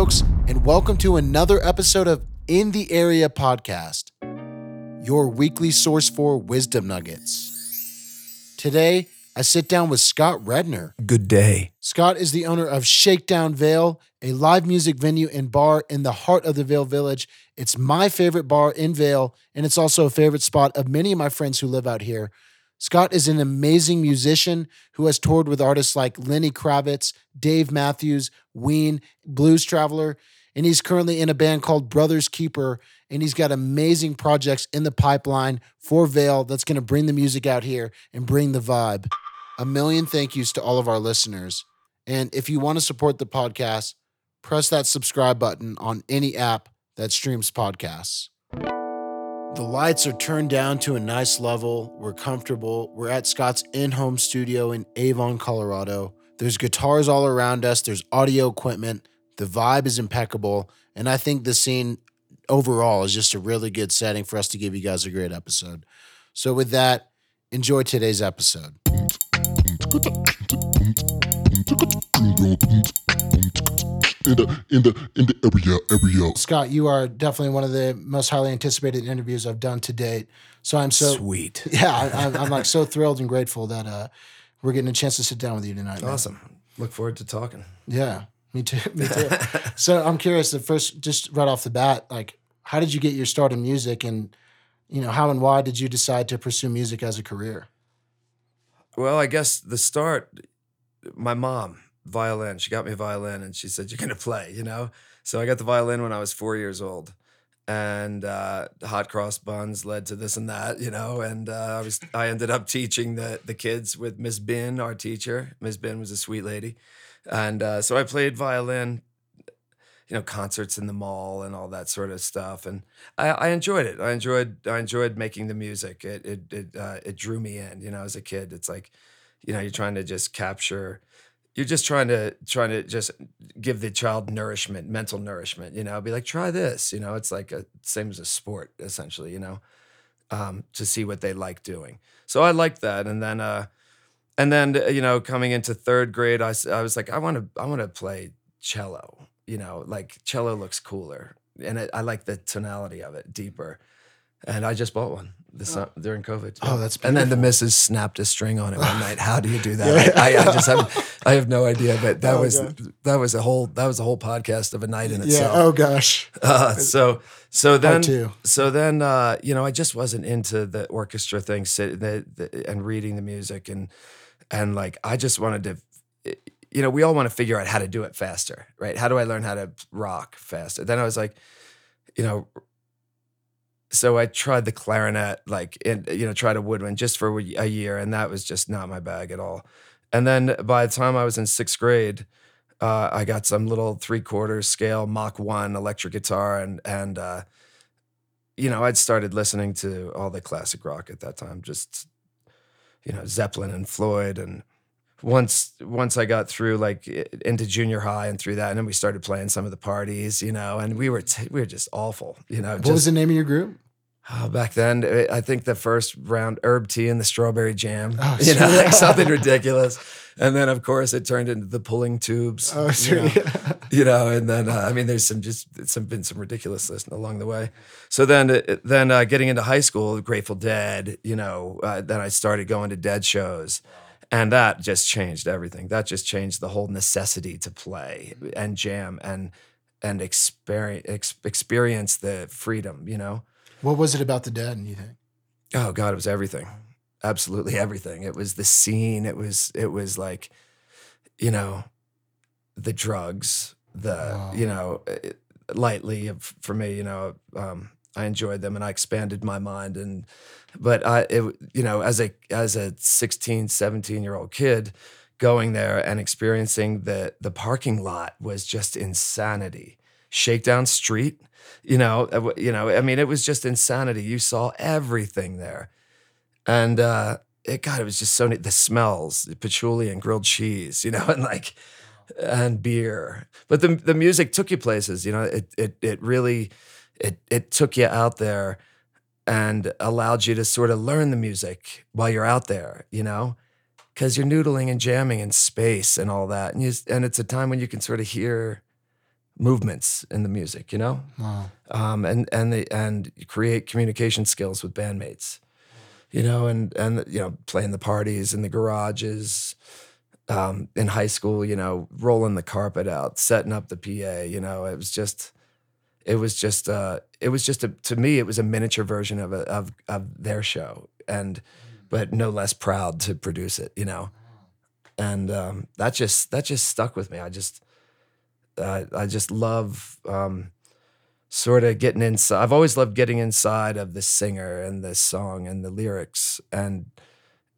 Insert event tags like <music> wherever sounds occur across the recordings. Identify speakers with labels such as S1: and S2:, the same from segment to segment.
S1: folks, and welcome to another episode of In the Area podcast, your weekly source for wisdom nuggets. Today, I sit down with Scott Rednor.
S2: Good day.
S1: Scott is the owner of Shakedown Vail, a live music venue and bar in the heart of the Vail Village. It's my favorite bar in Vail, and it's also a favorite spot of many of my friends who live out here. Scott is an amazing musician who has toured with artists like Lenny Kravitz, Dave Matthews, Ween, Blues Traveler, and he's currently in a band called Brothers Keeper. And he's got amazing projects in the pipeline for Vail that's going to bring the music out here and bring the vibe. A million thank yous to all of our listeners. And if you want to support the podcast, press that subscribe button on any app that streams podcasts. The lights are turned down to a nice level. We're comfortable. We're at Scott's in home studio in Avon, Colorado. There's guitars all around us, there's audio equipment. The vibe is impeccable. And I think the scene overall is just a really good setting for us to give you guys a great episode. So, with that, enjoy today's episode.
S3: In the in the in the area area.
S1: Scott, you are definitely one of the most highly anticipated interviews I've done to date. So I'm so
S2: Sweet. <laughs>
S1: yeah, I, I'm, I'm like so thrilled and grateful that uh, we're getting a chance to sit down with you tonight. man.
S2: Awesome. Look forward to talking.
S1: Yeah, me too. Me too. <laughs> so I'm curious. The first, just right off the bat, like, how did you get your start in music, and you know, how and why did you decide to pursue music as a career?
S2: Well, I guess the start, my mom, violin, she got me a violin and she said, You're going to play, you know? So I got the violin when I was four years old. And uh, hot cross buns led to this and that, you know. And uh, I was I ended up teaching the the kids with Miss Bin, our teacher. Miss Bin was a sweet lady, and uh, so I played violin, you know, concerts in the mall and all that sort of stuff. And I, I enjoyed it. I enjoyed I enjoyed making the music. It it it, uh, it drew me in. You know, as a kid, it's like, you know, you're trying to just capture. You're just trying to trying to just give the child nourishment, mental nourishment. You know, be like, try this. You know, it's like a same as a sport essentially. You know, um, to see what they like doing. So I liked that, and then. uh and then uh, you know coming into third grade I, I was like i want to i want to play cello you know like cello looks cooler and it, i like the tonality of it deeper and i just bought one this uh, during covid
S1: Oh, that's
S2: and then the
S1: beautiful.
S2: missus snapped a string on it one <laughs> night how do you do that I, I, I just have i have no idea but that
S1: Oh,
S2: was
S1: God.
S2: that was a whole that was a whole podcast of a night in itself. Yeah.
S1: Oh gosh.
S2: uh, so so then so then uh, you know I just wasn't into the orchestra thing sit, the, the, and reading the music and and like I just wanted to you know we all want to figure out how to do it faster right how do I learn how to rock faster then I was like you know so I tried the clarinet like and you know tried a woodwind just for a year and that was just not my bag at all. And then by the time I was in sixth grade uh, I got some little three quarters scale Mach one electric guitar and and uh, you know I'd started listening to all the classic rock at that time, just you know Zeppelin and Floyd and once once I got through like into junior high and through that and then we started playing some of the parties, you know, and we were t- we were just awful, you know.
S1: What
S2: just,
S1: was the name of your group?
S2: Oh, back then, I I think the first round herb tea and the strawberry jam,
S1: Oh,
S2: you know, like <laughs> something ridiculous. And then, of course, it turned into the pulling tubes.
S1: Oh,
S2: you
S1: sweet.
S2: know you know, and then uh, I mean, there's some just some been some ridiculousness along the way. So then, uh, then uh, getting into high school, Grateful Dead, you know, uh, then I started going to Dead shows, and that just changed everything. That just changed the whole necessity to play and jam and and experience ex- experience the freedom, you know.
S1: What was it about the dead? You think?
S2: Oh God, it was everything. Absolutely everything. It was the scene. It was it was like, you know, the drugs, the
S1: Wow.
S2: you know, it, lightly for me, you know, um, I enjoyed them and I expanded my mind and but I it, you know, as a as a 16, 17 year old kid going there and experiencing the the parking lot was just insanity. Shakedown Street, you know, uh, you know, I mean, it was just insanity. You saw everything there, and uh, it God, it was just so neat. The smells, the patchouli and grilled cheese, you know, <laughs> and like and beer. But the the music took you places, you know. It it it really it it took you out there and allowed you to sort of learn the music while you're out there, you know, because you're noodling and jamming in space and all that, and you and it's a time when you can sort of hear movements in the music, you know,
S1: Wow.
S2: um, and and the and create communication skills with bandmates, you know, and and you know playing the parties in the garages, um, in high school, you know, rolling the carpet out, setting up the PA, you know, it was just, it was just, uh, it was just a, to me, it was a miniature version of a, of of their show, and but no less proud to produce it, you know, and um, that just that just stuck with me. I just, uh, I just love. Um, sort of getting inside. I've always loved getting inside of the singer and the song and the lyrics and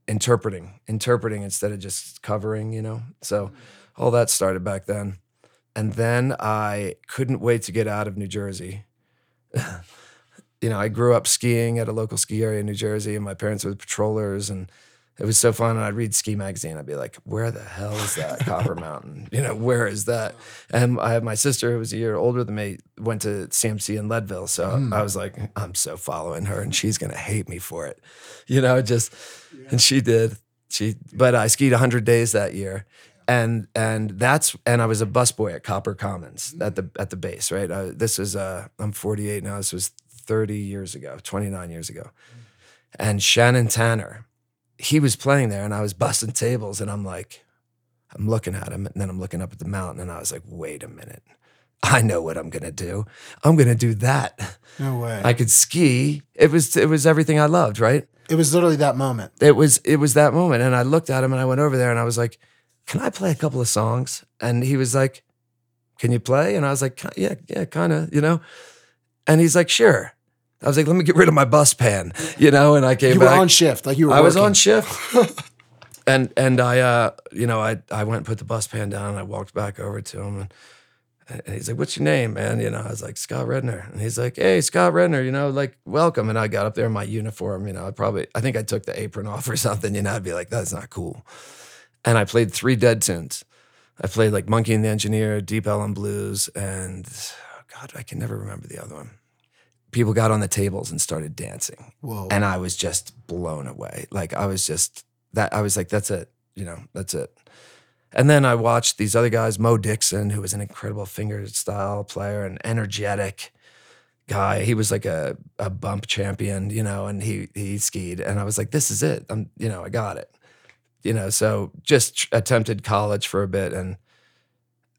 S2: interpreting, interpreting instead of just covering, you know? So all that started back then. And then I couldn't wait to get out of New Jersey. <laughs> you know, I grew up skiing at a local ski area in New Jersey, and my parents were patrollers, and it was so fun. And I'd read Ski Magazine. I'd be like, "Where the hell is that <laughs> Copper Mountain? You know, where is that?" And I have my sister who was a year older than me, went to CMC in Leadville, so hmm. I was like, "I'm so following her, and she's gonna hate me for it," you know. Just, and she did. She, but I skied 100 days that year, and and that's and I was a busboy at Copper Commons at the at the base, right? I, this is uh, I'm 48 now. This was 30 years ago, 29 years ago, and Shannon Tanner, he was playing there, and I was busting tables, and I'm like, I'm looking at him, and then I'm looking up at the mountain, and I was like, wait a minute. I know what I'm gonna do. I'm gonna do that.
S1: No way.
S2: I could ski. It was it was everything I loved, right?
S1: it was literally that moment.
S2: it was it was that moment and i looked at him and i went over there and i was like can i play a couple of songs and he was like can you play and i was like yeah yeah kind of you know and he's like sure i was like let me get rid of my bus pan you know and i came
S1: You were
S2: back
S1: on shift, like you were.
S2: i was on shift <laughs> and and i uh you know i i went and put the bus pan down and i walked back over to him and and he's like, "What's your name, man?" You know, I was like, "Scott Rednor," and he's like, "Hey, Scott Rednor, you know, like, welcome." And I got up there in my uniform. You know, I probably, I think I took the apron off or something. You know, I'd be like, "That's not cool." And I played three Dead tunes. I played like Monkey and the Engineer, Deep Ellum Blues, and oh God, I can never remember the other one. People got on the tables and started dancing,
S1: Whoa.
S2: and I was just blown away. Like I was just that. I was like, "That's it," you know, that's it. And then I watched these other guys, Mo Dixon, who was an incredible finger style player and energetic guy. He was like a, a bump champion, you know, and he he skied. And I was like, this is it. I'm, you know, I got it. You know, so just attempted college for a bit and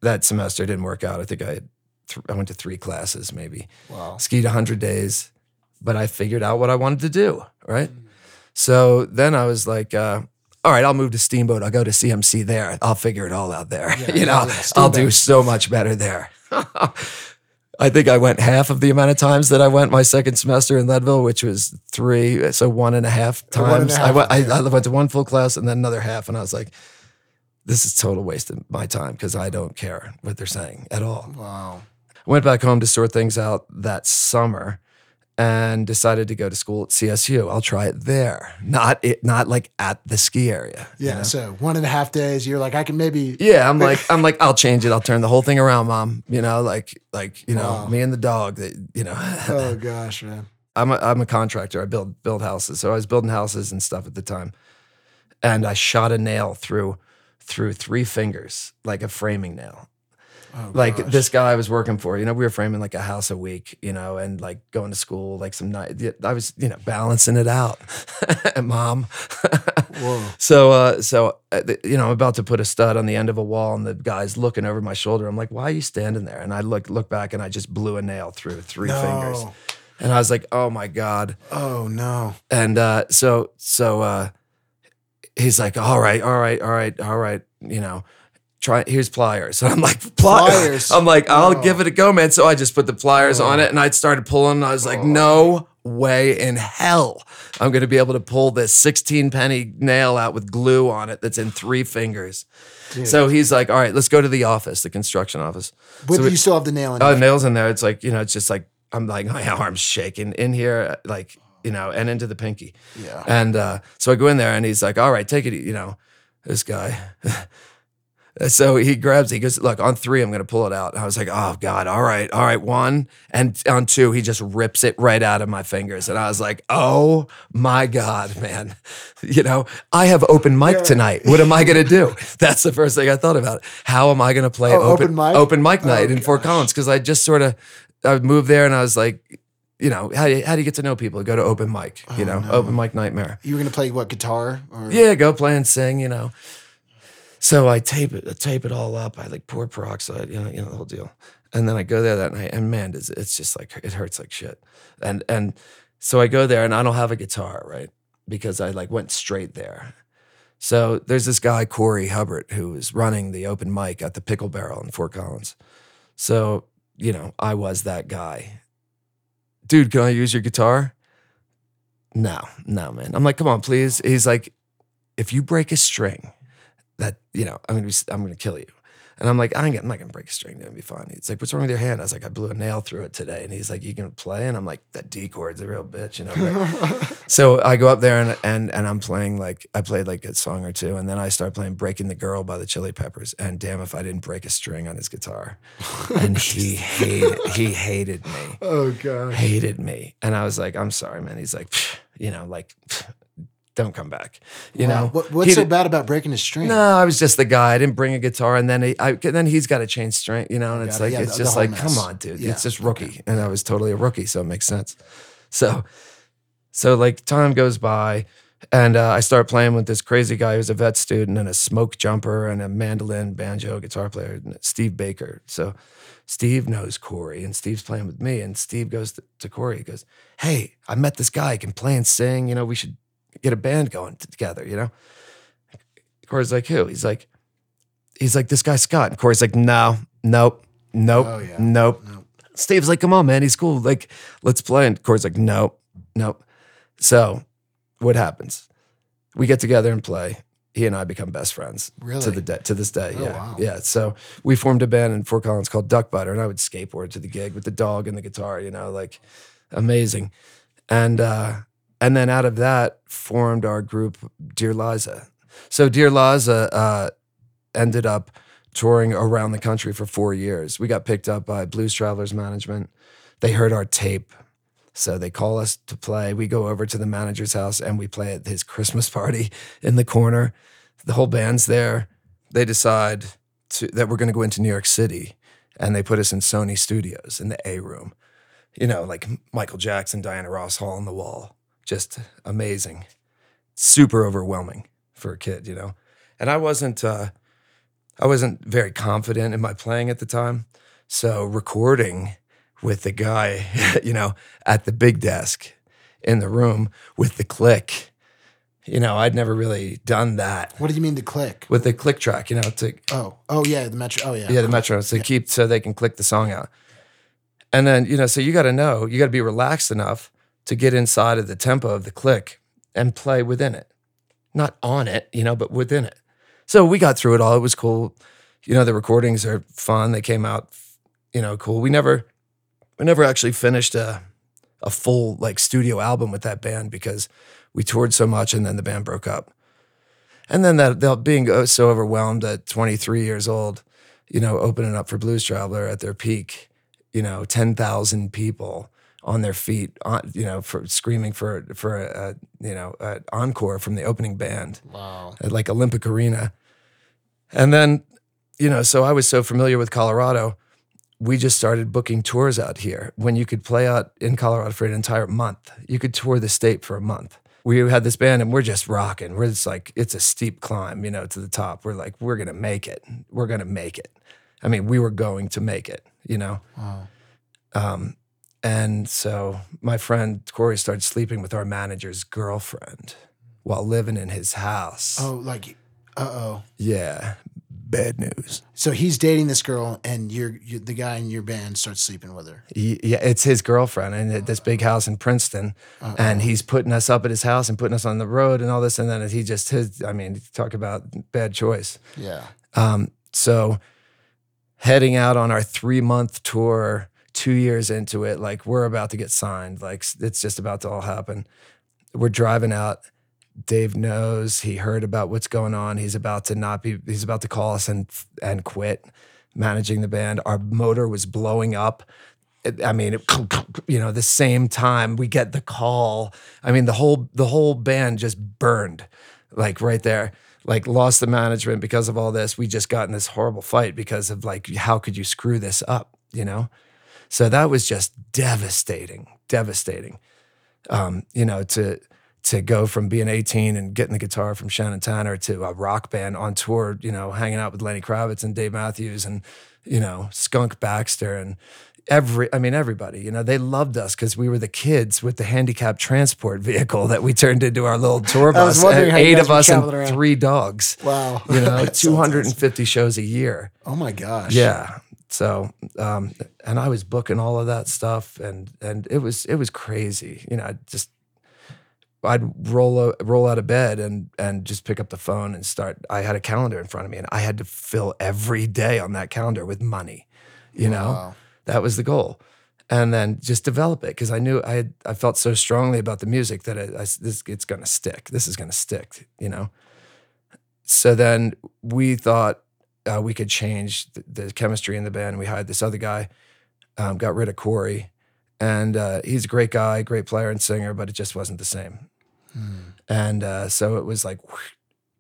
S2: that semester didn't work out. I think I had th- I went to three classes maybe.
S1: wow.
S2: Skied 100 days, but I figured out what I wanted to do, right? So then I was like, uh, all right, I'll move to Steamboat. I'll go to CMC there. I'll figure it all out there.
S1: Yeah, <laughs>
S2: you know,
S1: yeah,
S2: I'll do so much better there. <laughs> I think I went half of the amount of times that I went my second semester in Leadville, which was three, so one and a half
S1: and a
S2: times. I went,
S1: yeah.
S2: I went to one full class and then another half, and I was like, "This is total waste of my time because I don't care what they're saying at all."
S1: Wow.
S2: went back home to sort things out that summer and decided to go to school at CSU. I'll try it there, not it, not like at the ski area. you
S1: Yeah.
S2: know?
S1: So one and a half days, you're like, I can maybe.
S2: Yeah, I'm like, I'm like, I'll change it. I'll turn the whole thing around, mom. You know, like, like, you know,
S1: Wow.
S2: me and the dog. That you know,
S1: Oh gosh, man.
S2: I'm a, I'm a contractor. I build build houses, so I was building houses and stuff at the time, and I shot a nail through through three fingers, like a framing nail.
S1: Oh,
S2: like
S1: gosh.
S2: this guy I was working for, you know, we were framing like a house a week, you know, and like going to school, like some night. I was, you know, balancing it out, <laughs> mom.
S1: Whoa. <laughs>
S2: so, uh, so uh, you know, I'm about to put a stud on the end of a wall, and the guy's looking over my shoulder. I'm like, "Why are you standing there?" And I look look back, and I just blew a nail through three fingers, and I was like, "Oh my god!"
S1: Oh no.
S2: And uh, so, so uh, he's like, "All right, all right, all right, all right," you know. Try here's pliers. And <laughs> I'm like "Pli-
S1: Pliers?
S2: I'm like, I'll
S1: Oh.
S2: give it a go, man. So I just put the pliers
S1: Oh.
S2: on it and I started pulling. And I was like, no way in hell I'm gonna be able to pull this 16 penny nail out with glue on it that's in three fingers.
S1: Dude.
S2: So he's like, all right, let's go to the office, the construction office.
S1: But
S2: so
S1: you
S2: it-
S1: still have the nail in
S2: Oh,
S1: it.
S2: nails in there. It's like, you know, it's just like I'm like my arm's shaking in here, like, you know, and into the pinky.
S1: Yeah.
S2: And uh, so I go in there and he's like, all right, take it, e-" you know, this guy. <laughs> So he grabs, he goes, Look, on three, I'm going to pull it out. I was like, Oh, God. All right. All right. One. And on two, he just rips it right out of my fingers. And I was like, Oh my God, man. <laughs> You know, I have open mic tonight. What am I going to do? <laughs> That's the first thing I thought about. How am I going to play
S1: Oh,
S2: open,
S1: open mic?
S2: open mic oh, night
S1: Oh,
S2: in Fort
S1: gosh.
S2: Collins? Because I just sort of, I moved there and I was like, you know, how do you, how do you get to know people? Go to open mic, you oh, know, open mic nightmare.
S1: You were gonna play what guitar? Or
S2: Yeah, go play and sing, you know. So I tape it, I tape it all up. I like pour peroxide, you know, you know the whole deal. And then I go there that night, and man, it's, it's just like it hurts like shit. And and so I go there, and I don't have a guitar, right? Because I like went straight there. So there's this guy Corey Hubbard who is running the open mic at the Pickle Barrel in Fort Collins. So you know, I was that guy. Dude, can I use your guitar? No, no, man. I'm like, come on, please. He's like, if you break a string, that you know, I'm gonna be, I'm gonna kill you. And I'm like, I ain't, I'm not gonna break a string. It'll be fine. He's like, what's wrong with your hand? I was like, I blew a nail through it today. And he's like, you gonna play? And I'm like, that D chord's a real bitch, you know. <laughs> so I go up there and and and I'm playing like I played like a song or two, and then I start playing "Breaking the Girl" by the Chili Peppers. And damn, if I didn't break a string on his guitar, <laughs> and he hated he hated me
S1: Oh god.
S2: hated me. And I was like, I'm sorry, man. He's like, you know, like, "Pfft, don't come back. You
S1: Wow.
S2: know,
S1: what, what's
S2: He
S1: so
S2: did-
S1: bad about breaking a string?
S2: No, I was just the guy. I didn't bring a guitar, and then he, I, then he's got to change string. you know. And it's
S1: it.
S2: like
S1: Yeah,
S2: it's
S1: the- the
S2: just
S1: whole
S2: like, come on, dude.
S1: Yeah,
S2: It's just rookie, and I was totally a rookie, so it makes sense. So, so like time goes by, and uh, I start playing with this crazy guy who's a vet student and a smoke jumper and a mandolin, banjo, guitar player, Steve Baker. So. Steve knows Corey, and Steve's playing with me. And Steve goes to, to Corey. He goes, "Hey, I met this guy. He can play and sing. You know, we should get a band going together. You know." Corey's like, "Who?" He's like, "He's like this guy Scott." And Corey's like, "No, nope, nope,
S1: Oh, yeah.
S2: nope."
S1: No.
S2: Steve's like, "Come on, man. He's cool. Like, let's play." And Corey's like, "Nope, nope." So, what happens? We get together and play. He and I become best friends
S1: Really?
S2: to the day to this day.
S1: Oh,
S2: yeah,
S1: wow.
S2: yeah. So we formed a band in Fort Collins called Duck Butter, and I would skateboard to the gig with the dog and the guitar. You know, like amazing. And uh, and then out of that formed our group, Dear Liza. So Dear Liza uh, ended up touring around the country for four years. We got picked up by Blues Travelers Management. They heard our tape. So they call us to play. We go over to the manager's house and we play at his Christmas party in the corner. The whole band's there. They decide to, that we're going to go into New York City and they put us in Sony Studios in the A room. You know, like Michael Jackson, Diana Ross Hall on the wall. Just amazing. Super overwhelming for a kid, you know. And I wasn't uh I wasn't very confident in my playing at the time. So recording with the guy, <laughs> you know, at the big desk in the room with the click, you know, I'd never really done that
S1: What do you mean the click?
S2: with the click track, you know, to
S1: Oh, oh yeah, the metro. Oh yeah.
S2: yeah, the metros to keep so they can click the song out. And then, you know, so you got to know, you got to be relaxed enough to get inside of the tempo of the click and play within it. Not on it, you know, but within it. So we got through it all. It was cool. You know, the recordings are fun. They came out, you know, cool. We never we never actually finished a a full like studio album with that band because we toured so much and then the band broke up. And then that being uh, so overwhelmed at 23 years old, you know, opening up for Blues Traveler at their peak, you know, 10,000 people on their feet, on, you know, for screaming for for a, a you know an encore from the opening band
S1: Wow.
S2: at like Olympic Arena. And then, you know, so I was so familiar with Colorado, we just started booking tours out here. When you could play out in Colorado for an entire month, you could tour the state for a month. We had this band and we're just rocking. We're just like, it's a steep climb, you know, to the top. We're like, we're going to make it. We're going to make it. I mean, we were going to make it, you know?
S1: Wow.
S2: Um, and so my friend Corey started sleeping with our manager's girlfriend while living in his house.
S1: Oh, like, uh oh.
S2: Yeah, bad news.
S1: So he's dating this girl, and you're, you the guy in your band starts sleeping with her.
S2: Y- Yeah, it's his girlfriend and at this big house in Princeton, and he's putting us up at his house and putting us on the road and all this, and then he just his. I mean, talk about bad choice.
S1: Yeah.
S2: Um, so heading out on our three month tour, two years into it, like we're about to get signed, like it's just about to all happen. We're driving out, Dave knows. He heard about what's going on. He's about to not be. He's about to call us and and quit managing the band. Our motor was blowing up. I mean, it, you know, the same time we get the call. I mean, the whole the whole band just burned, like right there. Like lost the management because of all this. We just got in this horrible fight because of like, how could you screw this up? You know. So that was just devastating, devastating. Um, you know, to to go from being 18 and getting the guitar from Shannon Tanner to a rock band on tour, you know, hanging out with Lenny Kravitz and Dave Matthews and, you know, Skunk Baxter and every, I mean, everybody, you know, they loved us because we were the kids with the handicapped transport vehicle that we turned into our little tour bus. eight of us and
S1: around.
S2: three dogs.
S1: Wow.
S2: You know, <laughs>
S1: That sounds
S2: 250 shows a year.
S1: Oh my gosh.
S2: Yeah. So, um, and I was booking all of that stuff, and and it was it was crazy. You know, I just I'd roll o- roll out of bed and and just pick up the phone and start. I had a calendar in front of me, and I had to fill every day on that calendar with money. You know,
S1: Wow.
S2: that was the goal, and then just develop it because I knew I had, I felt so strongly about the music that I s this it's gonna stick. This is gonna stick. You know. So then we thought uh, we could change the, the chemistry in the band. We hired this other guy, um, got rid of Corey, and uh, he's a great guy, great player and singer, but it just wasn't the same. And uh, so it was like,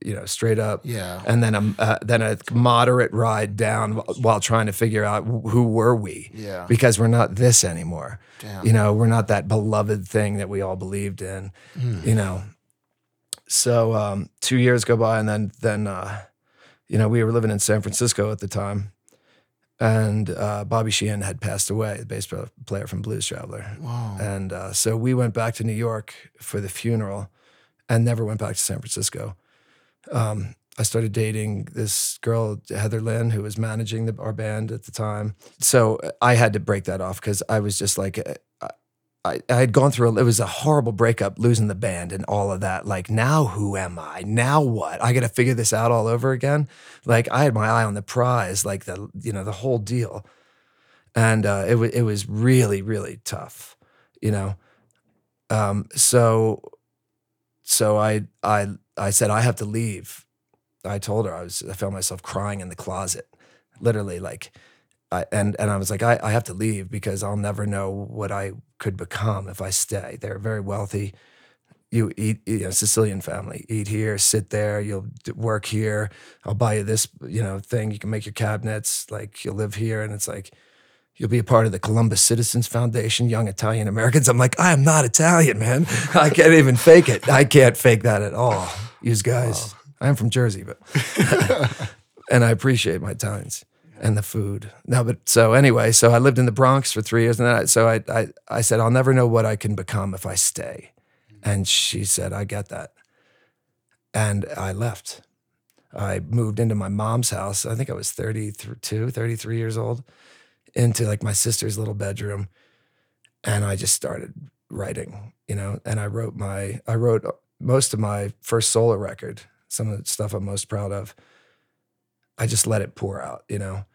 S2: you know, straight up.
S1: Yeah.
S2: And then a uh, then a moderate ride down while trying to figure out who were we
S1: Yeah.
S2: because we're not this anymore.
S1: Damn.
S2: You know, we're not that beloved thing that we all believed in.
S1: Mm.
S2: You know, so um, two years go by, and then then uh, you know we were living in San Francisco at the time, and uh, Bobby Sheehan had passed away, the bass player- from Blues Traveler,
S1: Wow.
S2: and uh, so we went back to New York for the funeral, and never went back to San Francisco. Um, I started dating this girl, Heather Lynn, who was managing the, our band at the time. So I had to break that off because I was just like, uh, I, I had gone through, a, it was a horrible breakup, losing the band and all of that. Like, now who am I? Now what? I got to figure this out all over again. Like, I had my eye on the prize, like the, you know, the whole deal. And uh, it, wa it was really, really tough, you know? Um, so, so I, I, I said, I have to leave. I told her I was, I found myself crying in the closet, literally like, I, and and I was like, I, I have to leave because I'll never know what I could become if I stay. They're very wealthy. You eat, you know, Sicilian family. Eat here, sit there. You'll work here. I'll buy you this, you know, thing. You can make your cabinets. Like you'll live here, and it's like you'll be a part of the Columbus Citizens Foundation, Young Italian Americans. I'm like, I am not Italian, man. <laughs> I can't even fake it. I can't fake that at all. You guys, I'm from Jersey, but <laughs> and I appreciate my Italians and the food. No, but so anyway, so I lived in the Bronx for three years, and then I, so I, I I said I'll never know what I can become if I stay, mm. and she said I get that, and I left. I moved into my mom's house. I think I was 32, 33 years old, into like my sister's little bedroom, and I just started writing, you know, and I wrote my I wrote most of my first solo record, some of the stuff I'm most proud of. I just let it pour out, you know,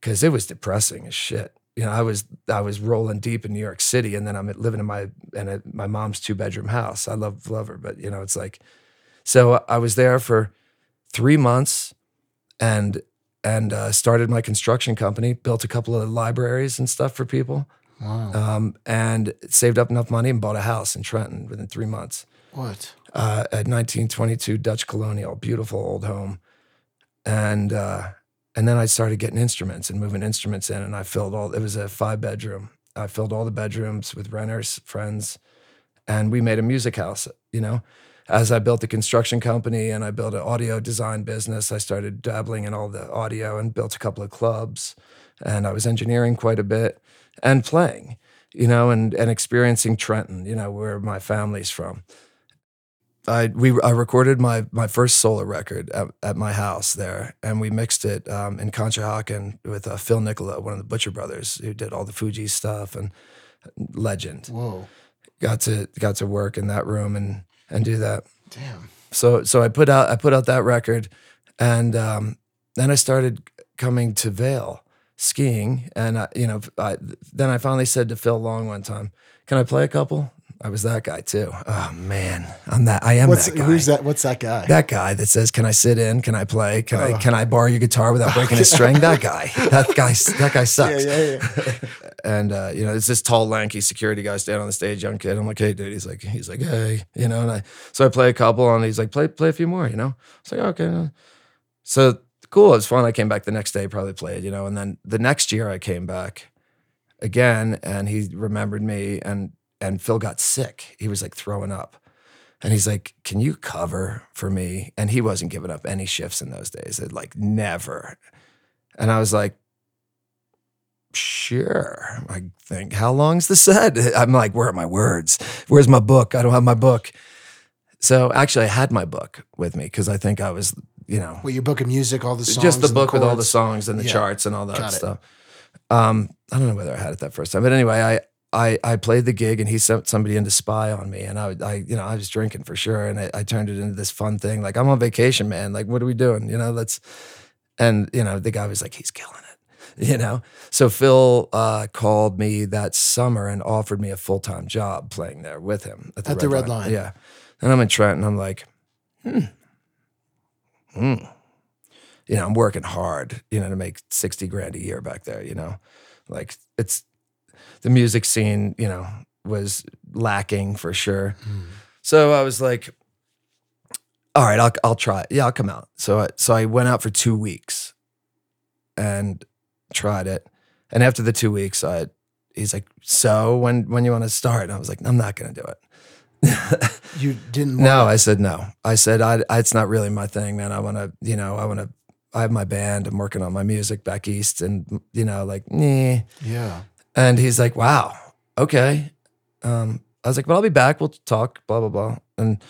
S2: because it was depressing as shit. You know, I was I was rolling deep in New York City, and then I'm living in my in a, my mom's two bedroom house. I love love her, but you know, it's like, so I was there for three months, and and uh, started my construction company. Built a couple of libraries and stuff for people,
S1: Wow.
S2: um, and saved up enough money and bought a house in Trenton within three months
S1: what?
S2: uh, at 1922 Dutch Colonial, beautiful old home, and uh, and then I started getting instruments and moving instruments in, and I filled all. It was a five bedroom. I filled all the bedrooms with renters, friends, and we made a music house. You know, as I built the construction company and I built an audio design business, I started dabbling in all the audio and built a couple of clubs, and I was engineering quite a bit and playing. You know, and and experiencing Trenton. You know, where my family's from. I we I recorded my my first solo record at, at my house there, and we mixed it um, in Conshohocken with uh, Phil Nicolo, one of the Butcher Brothers, who did all the Fugees stuff and legend.
S1: Whoa.
S2: Got to got to work in that room and and do that.
S1: Damn.
S2: So so I put out I put out that record, and um, then I started coming to Vail skiing, and I, you know I, then I finally said to Phil Long one time, "Can I play a couple?" I was that guy too. Oh man, I'm that. I am
S1: What's
S2: that guy.
S1: who's that? What's that guy?
S2: That guy that says, "Can I sit in? Can I play? Can
S1: Oh.
S2: I can I borrow your guitar without breaking a string?" That guy. That guy. That guy
S1: yeah,
S2: sucks.
S1: yeah, yeah. <laughs>
S2: And uh, you know, it's this tall, lanky security guy standing on the stage, young kid. I'm like, "Hey, dude." He's like, he's like, "Hey," you know. And I so I play a couple, and he's like, "Play, play a few more," you know. It's like, okay. So cool. It was fun. I came back the next day, probably played, you know. And then the next year, I came back again, and he remembered me, and and Phil got sick. He was like throwing up. And he's like, "Can you cover for me?" And he wasn't giving up any shifts in those days. It like never. And I was like, "Sure." I think, "How long's the set?" <laughs> I'm like, "Where are my words? Where's my book? I don't have my book." So actually, I had my book with me because I think I was, you know,
S1: Well, your book of music, all the songs,
S2: just the book with all the songs and the
S1: Yeah.
S2: charts and all that
S1: Got
S2: stuff. Um, I don't know whether I had it that first time, but anyway, I I I played the gig and he sent somebody in to spy on me, and I I you know I was drinking for sure, and I, I turned it into this fun thing. Like I'm on vacation, man. Like what are we doing? You know, let's. And you know the guy was like, he's killing it. <laughs> You know, so Phil uh, called me that summer and offered me a full time job playing there with him at the,
S1: At the Red Lion.
S2: Yeah, and I'm in Trent, and I'm like, hmm, hmm you know, I'm working hard, you know, to make 60 grand a year back there, you know. Like it's the music scene, you know, was lacking for sure.
S1: Mm.
S2: So I was like, all right, I'll I'll try. it. Yeah, I'll come out. So I, so I went out for 2 weeks and tried it. And after the 2 weeks, I he's like, "So when when you want to start?" And I was like, "I'm not going to do it." <laughs>
S1: You didn't.
S2: No, I said no. I said I, I it's not really my thing, man. I want to, you know, I want to. I have my band. I'm working on my music back east, and you know, like, nah.
S1: Yeah.
S2: And he's like, "Wow, okay." Um, I was like, "But I'll be back. We'll talk." Blah blah blah. And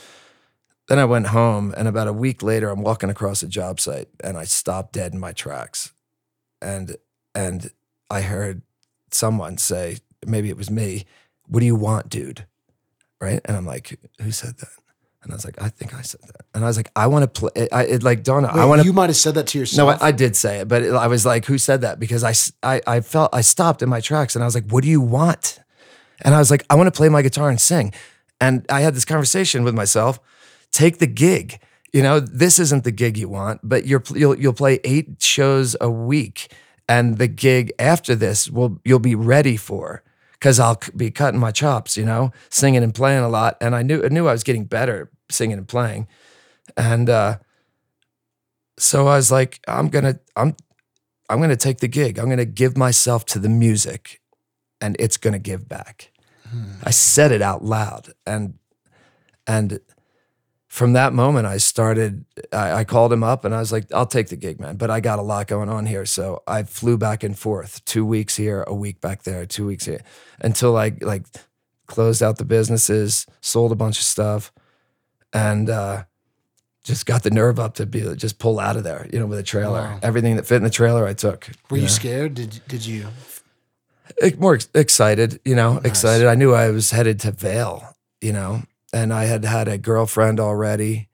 S2: then I went home, and about a week later, I'm walking across a job site, and I stopped dead in my tracks, and and I heard someone say, maybe it was me, "What do you want, dude?" Right? And I'm like, "Who said that?" And I was like, "I think I said that." And I was like, "I want to play." I it like dawned. on- I want to
S1: You might have said that to
S2: no,
S1: yourself.
S2: I, I did say it, but it, I was like, "Who said that?" Because I, I, I felt I stopped in my tracks, and I was like, "What do you want?" And I was like, "I want to play my guitar and sing." And I had this conversation with myself: Take the gig. You know, this isn't the gig you want, but you're you'll you'll play eight shows a week, and the gig after this will you'll be ready for because I'll be cutting my chops. You know, singing and playing a lot, and I knew I knew I was getting better singing and playing, and. uh so I was like, I'm gonna, I'm, I'm gonna take the gig. I'm gonna give myself to the music, and it's gonna give back. I said it out loud, and and from that moment, I started. I, I called him up, and I was like, I'll take the gig, man. But I got a lot going on here, so I flew back and forth, two weeks here, a week back there, two weeks here, until I like closed out the businesses, sold a bunch of stuff, and. uh just got the nerve up to be just pull out of there, you know, with a trailer.
S1: Wow.
S2: Everything that fit in the trailer, I took.
S1: Were you
S2: know.
S1: scared? Did Did you?
S2: Ex- more ex- excited, you know,
S1: Nice.
S2: excited. I knew I was headed to Vail, you know, and I had had a girlfriend already,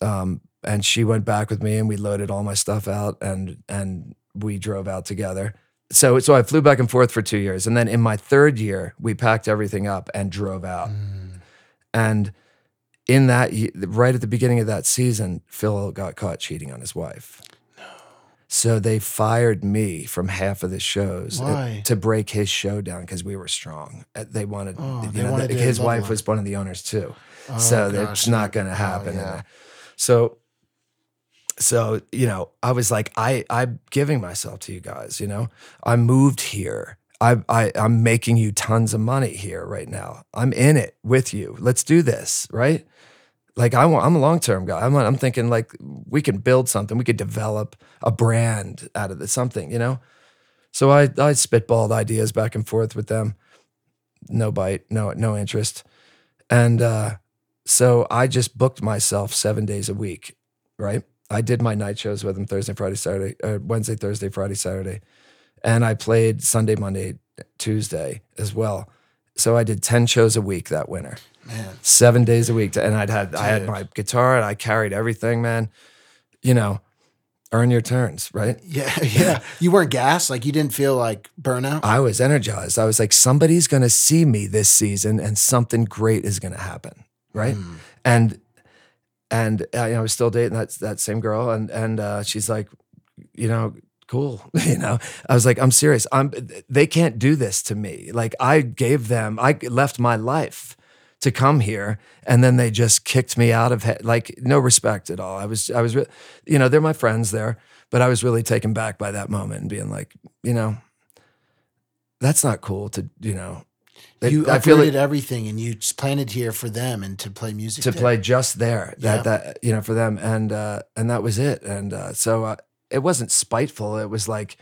S2: um, and she went back with me, and we loaded all my stuff out, and and we drove out together. So so I flew back and forth for two years, and then in my third year, we packed everything up and drove out.
S1: Mm.
S2: And in that, right at the beginning of that season, Phil got caught cheating on his wife. So they fired me from half of the shows uh,
S1: Why?
S2: to break his show down because we were strong. Uh, They wanted,
S1: Oh,
S2: you
S1: they
S2: know,
S1: wanted
S2: the- his wife
S1: him.
S2: was one of the owners too.
S1: Oh,
S2: so
S1: gosh,
S2: it's not going to
S1: oh,
S2: happen.
S1: yeah.
S2: So, so you know, I was like, I I'm giving myself to you guys. You know, I moved here. I, I I'm making you tons of money here right now. I'm in it with you. Let's do this, right? Like I want, I'm a long term guy. I'm I'm thinking like we can build something. We could develop a brand out of this, something, you know. So I I spitballed ideas back and forth with them. No bite, no no interest, and uh, so I just booked myself seven days a week. Right, I did my night shows with them Thursday, Friday, Saturday, uh, Wednesday, Thursday, Friday, Saturday, and I played Sunday, Monday, Tuesday as well. So I did ten shows a week that winter
S1: Man,
S2: seven days a week. And I'd had I had my guitar and I carried everything, man. You know, earn your turns, right? <laughs>
S1: Yeah, yeah. You weren't gassed, like you didn't feel like burnout.
S2: I was energized. I was like, somebody's going to see me this season, and something great is going to happen, right?
S1: Mm.
S2: And and uh, you know, I was still dating that that same girl, and and uh, she's like, you know, cool, <laughs> you know. I was like, I'm serious. I'm. They can't do this to me. Like I gave them, I left my life to come here, and then they just kicked me out of he- like no respect at all. I was, I was, re- you know, they're my friends there, but I was really taken back by that moment and being like, you know, that's not cool to, you know. they-
S1: you
S2: I feel like
S1: everything and you just planted here for them and to play music.
S2: to
S1: there.
S2: play just there that
S1: Yeah.
S2: that you know for them and uh and that was it and uh so uh, it wasn't spiteful it was like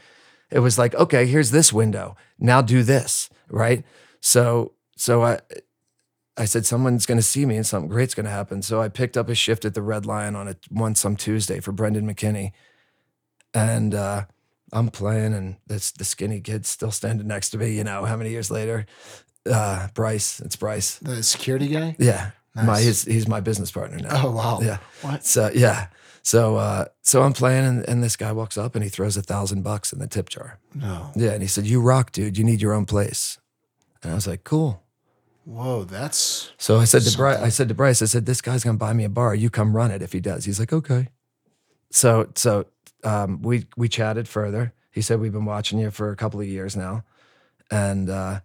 S2: it was like okay here's this window now do this right so so i i said someone's going to see me and something great's going to happen so i picked up a shift at the red lion on a one some tuesday for brendan mckinney and uh i'm playing and this the skinny kid's still standing next to me you know how many years later uh bryce it's bryce
S1: The security guy.
S2: yeah my he's, he's my business partner now
S1: Oh wow.
S2: yeah.
S1: What?
S2: So yeah. So uh so I'm playing and, and this guy walks up and he throws a thousand bucks in the tip jar.
S1: No.
S2: Yeah. And he said, You rock, dude. You need your own place. And I was like, Cool.
S1: Whoa, that's
S2: So I said to Bryce, I said to Bryce, I said, This guy's gonna buy me a bar. You come run it if he does. He's like, Okay. So so um we we chatted further. He said, We've been watching you for a couple of years now. And uh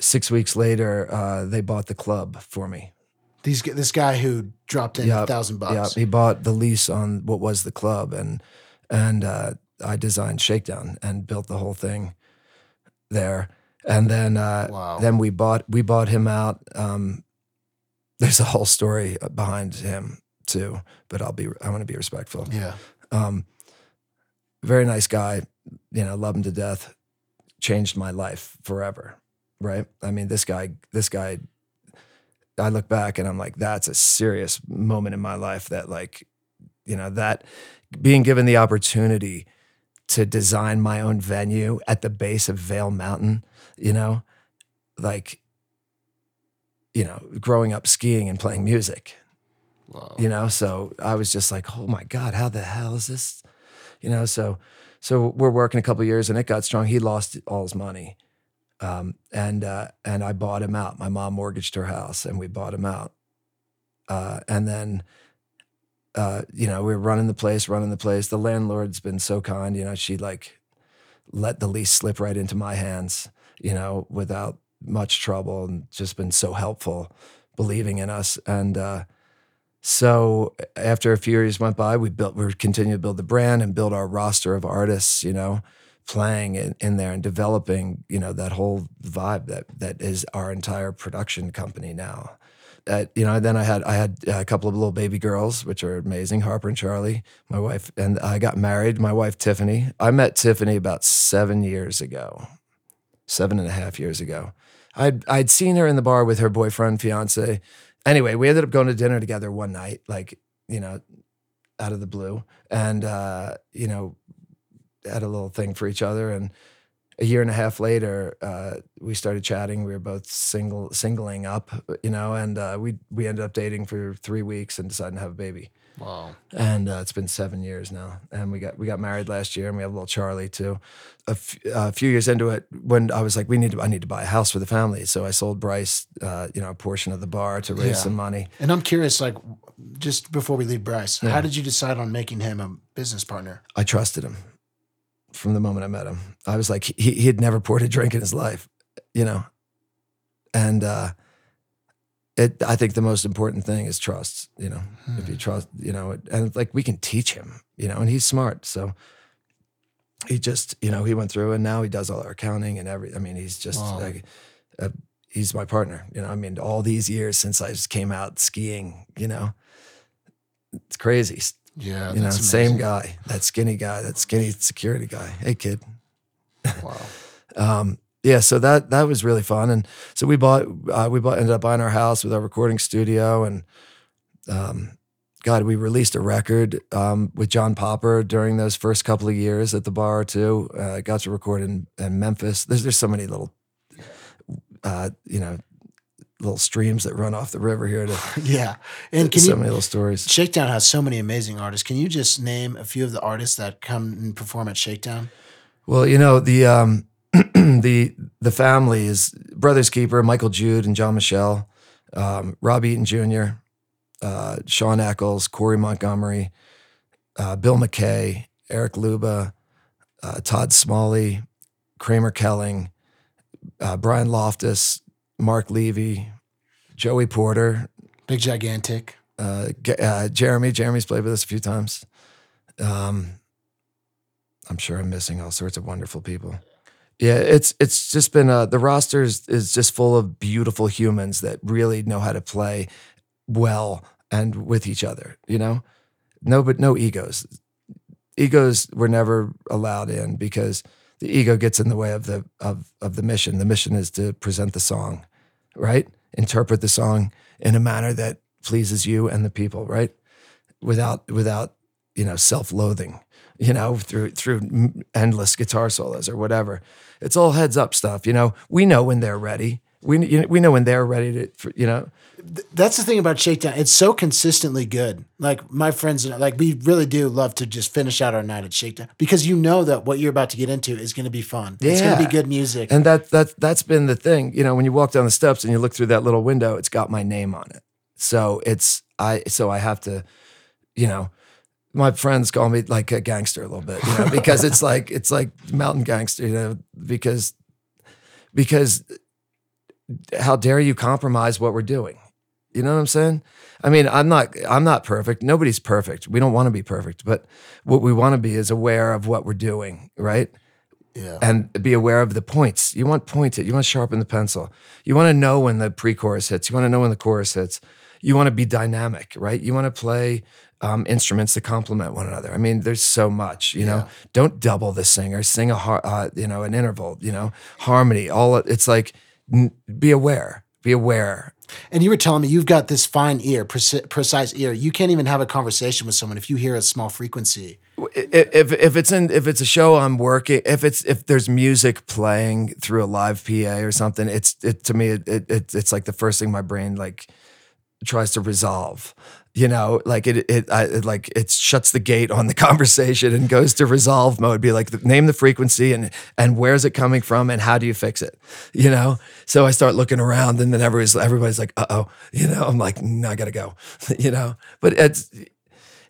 S2: six weeks later, uh, they bought the club for me.
S1: These this guy who dropped in a thousand
S2: Yeah,
S1: bucks.
S2: he bought the lease on what was the club, and and uh, I designed Shakedown and built the whole thing there. And then uh,
S1: Wow.
S2: then we bought we bought him out. Um, there's a whole story behind him too, but I'll be I want to be respectful.
S1: Yeah.
S2: Um, very nice guy, you know, love him to death. Changed my life forever, right? I mean, this guy, this guy. I look back and I'm like, that's a serious moment in my life. That like, you know, that being given the opportunity to design my own venue at the base of Vail Mountain, you know, like, you know, growing up skiing and playing music,
S1: Wow.
S2: you know so i was just like oh my god how the hell is this you know so so we're working a couple of years and it got strong he lost all his money um, and uh, and i bought him out. My mom mortgaged her house and we bought him out. Uh, and then uh, you know we were running the place running the place. The landlord's been so kind you know she like let the lease slip right into my hands you know without much trouble and just been so helpful believing in us. And uh, so after a few years went by, we built, we continued to build the brand and build our roster of artists, you know, playing in, in there and developing, you know, that whole vibe that that is our entire production company now. Uh, you know, then I had I had a couple of little baby girls, which are amazing, Harper and Charlie, my wife, and I got married. My wife Tiffany. I met Tiffany about seven years ago, seven and a half years ago. I'd I'd seen her in the bar with her boyfriend, fiance, anyway, we ended up going to dinner together one night, like, you know, out of the blue. And, uh, you know, had a little thing for each other. And a year and a half later, uh, we started chatting. We were both single, singling up, you know, and uh, we, we ended up dating for three weeks and decided to have a baby.
S1: Wow.
S2: And uh, it's been seven years now, and we got we got married last year, and we have a little Charlie too. A, f- a few years into it, when I was like, we need to, I need to buy a house for the family, so I sold Bryce, uh, you know, a portion of the bar to raise
S1: Yeah.
S2: some money.
S1: And I'm curious, like, just before we leave Bryce,
S2: Yeah.
S1: how did you decide on making him a business partner?
S2: I trusted him from the moment I met him. I was like, he he had never poured a drink in his life, you know, and uh, it. I think the most important thing is trust. You know, if you trust, you know, and like we can teach him, you know, and he's smart, so he just, you know, he went through and now he does all our accounting and every. I mean, he's just
S1: Wow.
S2: like. Uh, He's my partner, you know. I mean, all these years since I just came out skiing, you know, it's crazy.
S1: Yeah,
S2: you know, same guy, that skinny guy, that skinny security guy. Hey, kid.
S1: Wow. <laughs>
S2: Um, yeah, so that that was really fun, and so we bought uh, we bought ended up buying our house with our recording studio, and um, God, we released a record um, with John Popper during those first couple of years at the bar too. Uh, got to record in, in Memphis. There's there's so many little, uh, you know, little streams that run off the river here to <laughs>
S1: Yeah. And can
S2: so
S1: you
S2: many little stories.
S1: Shakedown has so many amazing artists. Can you just name a few of the artists that come and perform at Shakedown?
S2: Well, you know the um, <clears throat> the the family is Brothers Keeper, Michael Jude and John Michelle, um, Rob Eaton Jr., uh, Sean Eccles, Corey Montgomery, uh, Bill McKay, Eric Luba, uh, Todd Smalley, Kramer Kelling, uh, Brian Loftus, Mark Levy, Joey Porter,
S1: Big Gigantic.
S2: uh, uh, Jeremy. Jeremy's played with us a few times. Um, I'm sure I'm missing all sorts of wonderful people. Yeah, it's it's just been uh, the roster is, is just full of beautiful humans that really know how to play well and with each other. You know, no, but no egos. Egos were never allowed in because the ego gets in the way of the of of the mission. The mission is to present the song, right? Interpret the song in a manner that pleases you and the people, right? Without without you know self-loathing, you know through through endless guitar solos or whatever. It's all heads up stuff. You know, we know when they're ready. We we know when they're ready to for, you know.
S1: That's the thing about Shakedown. It's so consistently good. Like my friends and I, like we really do love to just finish out our night at Shakedown because you know that what you're about to get into is going to be fun. yeah. It's going to be good music.
S2: And that that that's been the thing. You know, when you walk down the steps and you look through that little window, it's got my name on it. So it's I so I have to, you know, my friends call me like a gangster a little bit, you know, because it's <laughs> like it's like mountain gangster, you know, because because how dare you compromise what we're doing? You know what I'm saying? I mean, I'm not I'm not perfect. Nobody's perfect. We don't want to be perfect, but what we want to be is aware of what we're doing, right?
S1: yeah.
S2: and be aware of the points. You want pointed. You want to sharpen the pencil. You want to know when the pre-chorus hits. You want to know when the chorus hits. You want to be dynamic, right? You want to play um, instruments that complement one another. I mean, there's so much. You know, don't double the singer. Sing a har- uh, you know an interval. You know, harmony. All it's like be aware. Be aware.
S1: And you were telling me you've got this fine ear, preci- precise ear. You can't even have a conversation with someone if you hear a small frequency.
S2: If if it's in if it's a show I'm working if it's if there's music playing through a live PA or something it's it to me it, it it's like the first thing my brain like tries to resolve you know like it it, I, it like it shuts the gate on the <laughs> conversation and goes to resolve mode be like name the frequency and and where's it coming from and how do you fix it? You know? So I start looking around and then everybody's everybody's like uh-oh you know? I'm like no, I gotta go <laughs> you know? But it's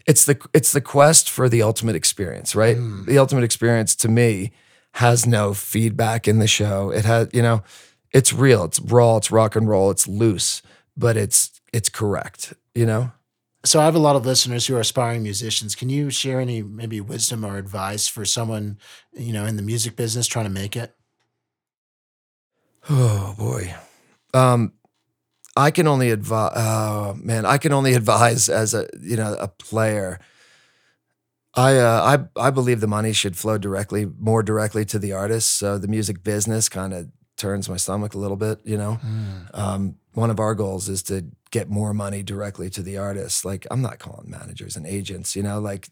S2: it's the it's the quest for the ultimate experience, right? Hmm. The ultimate experience to me has no feedback in the show. It has, you know, it's real, it's raw, it's rock and roll, it's loose, but it's it's correct, you know?
S1: So I have a lot of listeners who are aspiring musicians. Can you share any maybe wisdom or advice for someone, you know, in the music business trying to make it?
S2: Oh boy. Um I can only advise oh man, I can only <laughs> advise as a, you know, a player. I uh, I I believe the money should flow directly more directly to the artist. So the music business kind of turns my stomach a little bit, you know. Um, one of our goals is to get more money directly to the artists. Like I'm not calling managers and agents, you know, like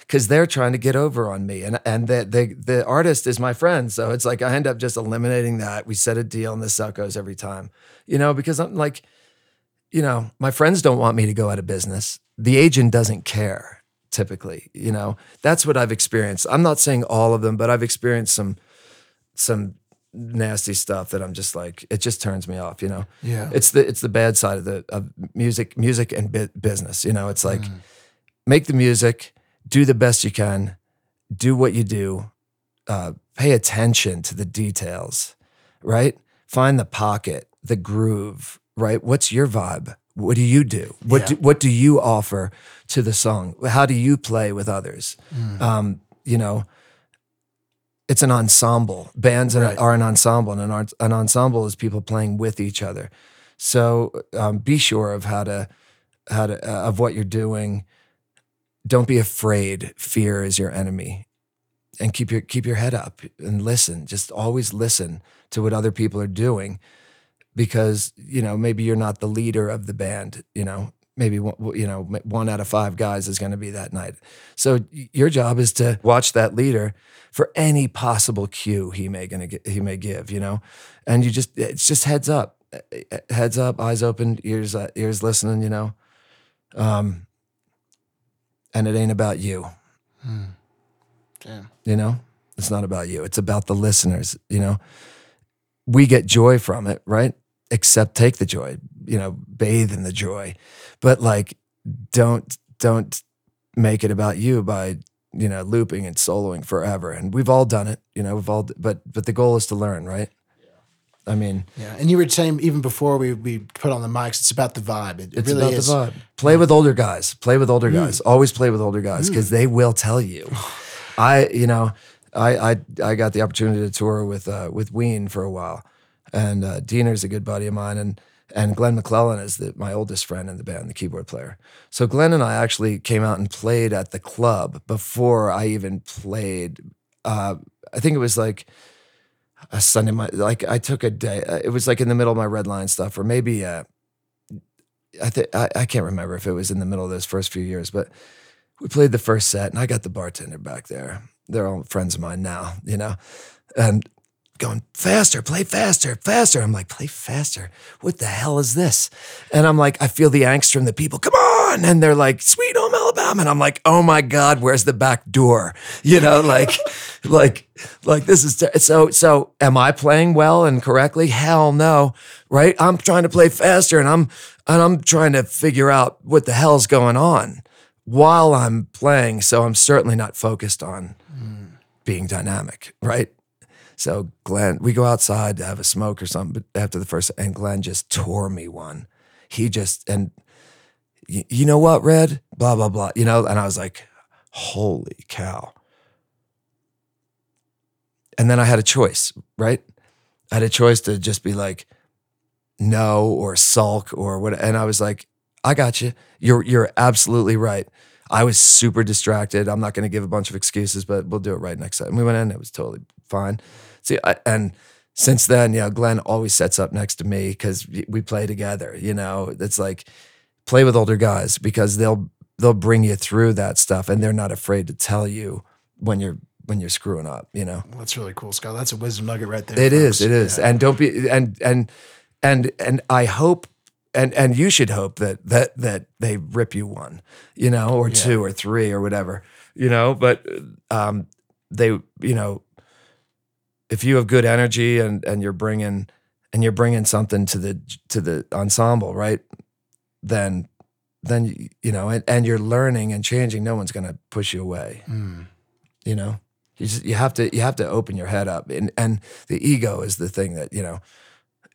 S2: because they're trying to get over on me, and and the, the the artist is my friend, so it's like I end up just eliminating that. We set a deal, and this goes every time, you know, because I'm like, you know, my friends don't want me to go out of business. The agent doesn't care typically, you know. That's what I've experienced. I'm not saying all of them, but I've experienced some some nasty stuff that I'm just like it just turns me off, you know.
S1: Yeah.
S2: It's the it's the bad side of the of music music and bu- business, you know. It's like make the music, do the best you can, do what you do, uh, pay attention to the details, right? Find the pocket, the groove, right? What's your vibe? What do you do? What
S1: Yeah.
S2: do, what do you offer to the song? How do you play with others? Um, you know, it's an ensemble. Bands
S1: Right.
S2: are an ensemble, and an, an ensemble is people playing with each other. So um, be sure of how to how to uh, of what you're doing. Don't be afraid. Fear is your enemy, and keep your keep your head up and listen. Just always listen to what other people are doing, because you know maybe you're not the leader of the band. You know maybe one, you know one out of five guys is going to be that night. So your job is to watch that leader for any possible cue he may gonna get, he may give. You know, and you just it's just heads up uh, heads up, eyes open, ears uh, ears listening. You know, um, and it ain't about you.
S1: Damn.
S2: You know, it's not about you. It's about the listeners. You know, we get joy from it, right? Accept, take the joy. You know, bathe in the joy, but like, don't don't make it about you by you know looping and soloing forever. And we've all done it. You know, we've all. But but the goal is to learn, right? yeah. I mean,
S1: Yeah, and you were saying even before we, we put on the mics, it's about the vibe. It, it
S2: it's
S1: really
S2: about
S1: is.
S2: the vibe. Play with older guys. Play with older guys. Always play with older guys because they will tell you. <sighs> I, you know, I, I, I got the opportunity to tour with uh, with Ween for a while, and uh, Deaner's a good buddy of mine, and and Glenn McClelland is the, my oldest friend in the band, the keyboard player. So Glenn and I actually came out and played at the club before I even played. Uh, I think it was like a Sunday. Like I took a day. Uh, it was like in the middle of my Red Lion stuff, or maybe. Uh, I think I, I can't remember if it was in the middle of those first few years, but we played the first set, and I got the bartender back there. They're all friends of mine now, you know, and going faster, play faster, faster. I'm like, play faster. What the hell is this? And I'm like, I feel the angst from the people. Come on, and they're like, Sweet Home Alabama, and I'm like, Oh my God, where's the back door? <laughs> You know, like, <laughs> like, like this is ter- so. So, am I playing well and correctly? Hell no, right? I'm trying to play faster, and I'm and I'm trying to figure out what the hell's going on while I'm playing. So I'm certainly not focused on hmm. being dynamic, right? So Glenn, we go outside to have a smoke or something but after the first, and Glenn just tore me one. He just and you know what, Red? Blah blah blah. You know, and I was like, holy cow. And then I had a choice, right? I had a choice to just be like, no, or sulk, or what. And I was like, I got you. You're you're absolutely right. I was super distracted. I'm not going to give a bunch of excuses, but we'll do it right next time. And we went in. It was totally fine. See, I, and since then, yeah, Glenn always sets up next to me because we play together. You know, it's like play with older guys because they'll they'll bring you through that stuff, and they're not afraid to tell you when you're when you're screwing up. You know.
S1: Well, that's really cool, Scott. That's a wisdom nugget right there.
S2: It is.
S1: folks.
S2: It is.
S1: Yeah.
S2: And don't be. And and and and I hope. And and you should hope that that that they rip you one, you know, or two or three or whatever, you know. But um, they, you know, if you have good energy and and you're bringing and you're bringing something to the to the ensemble, right? Then then you know, and, and you're learning and changing. No one's going to push you away
S1: Mm.
S2: you know you just you have to you have to open your head up and and the ego is the thing that you know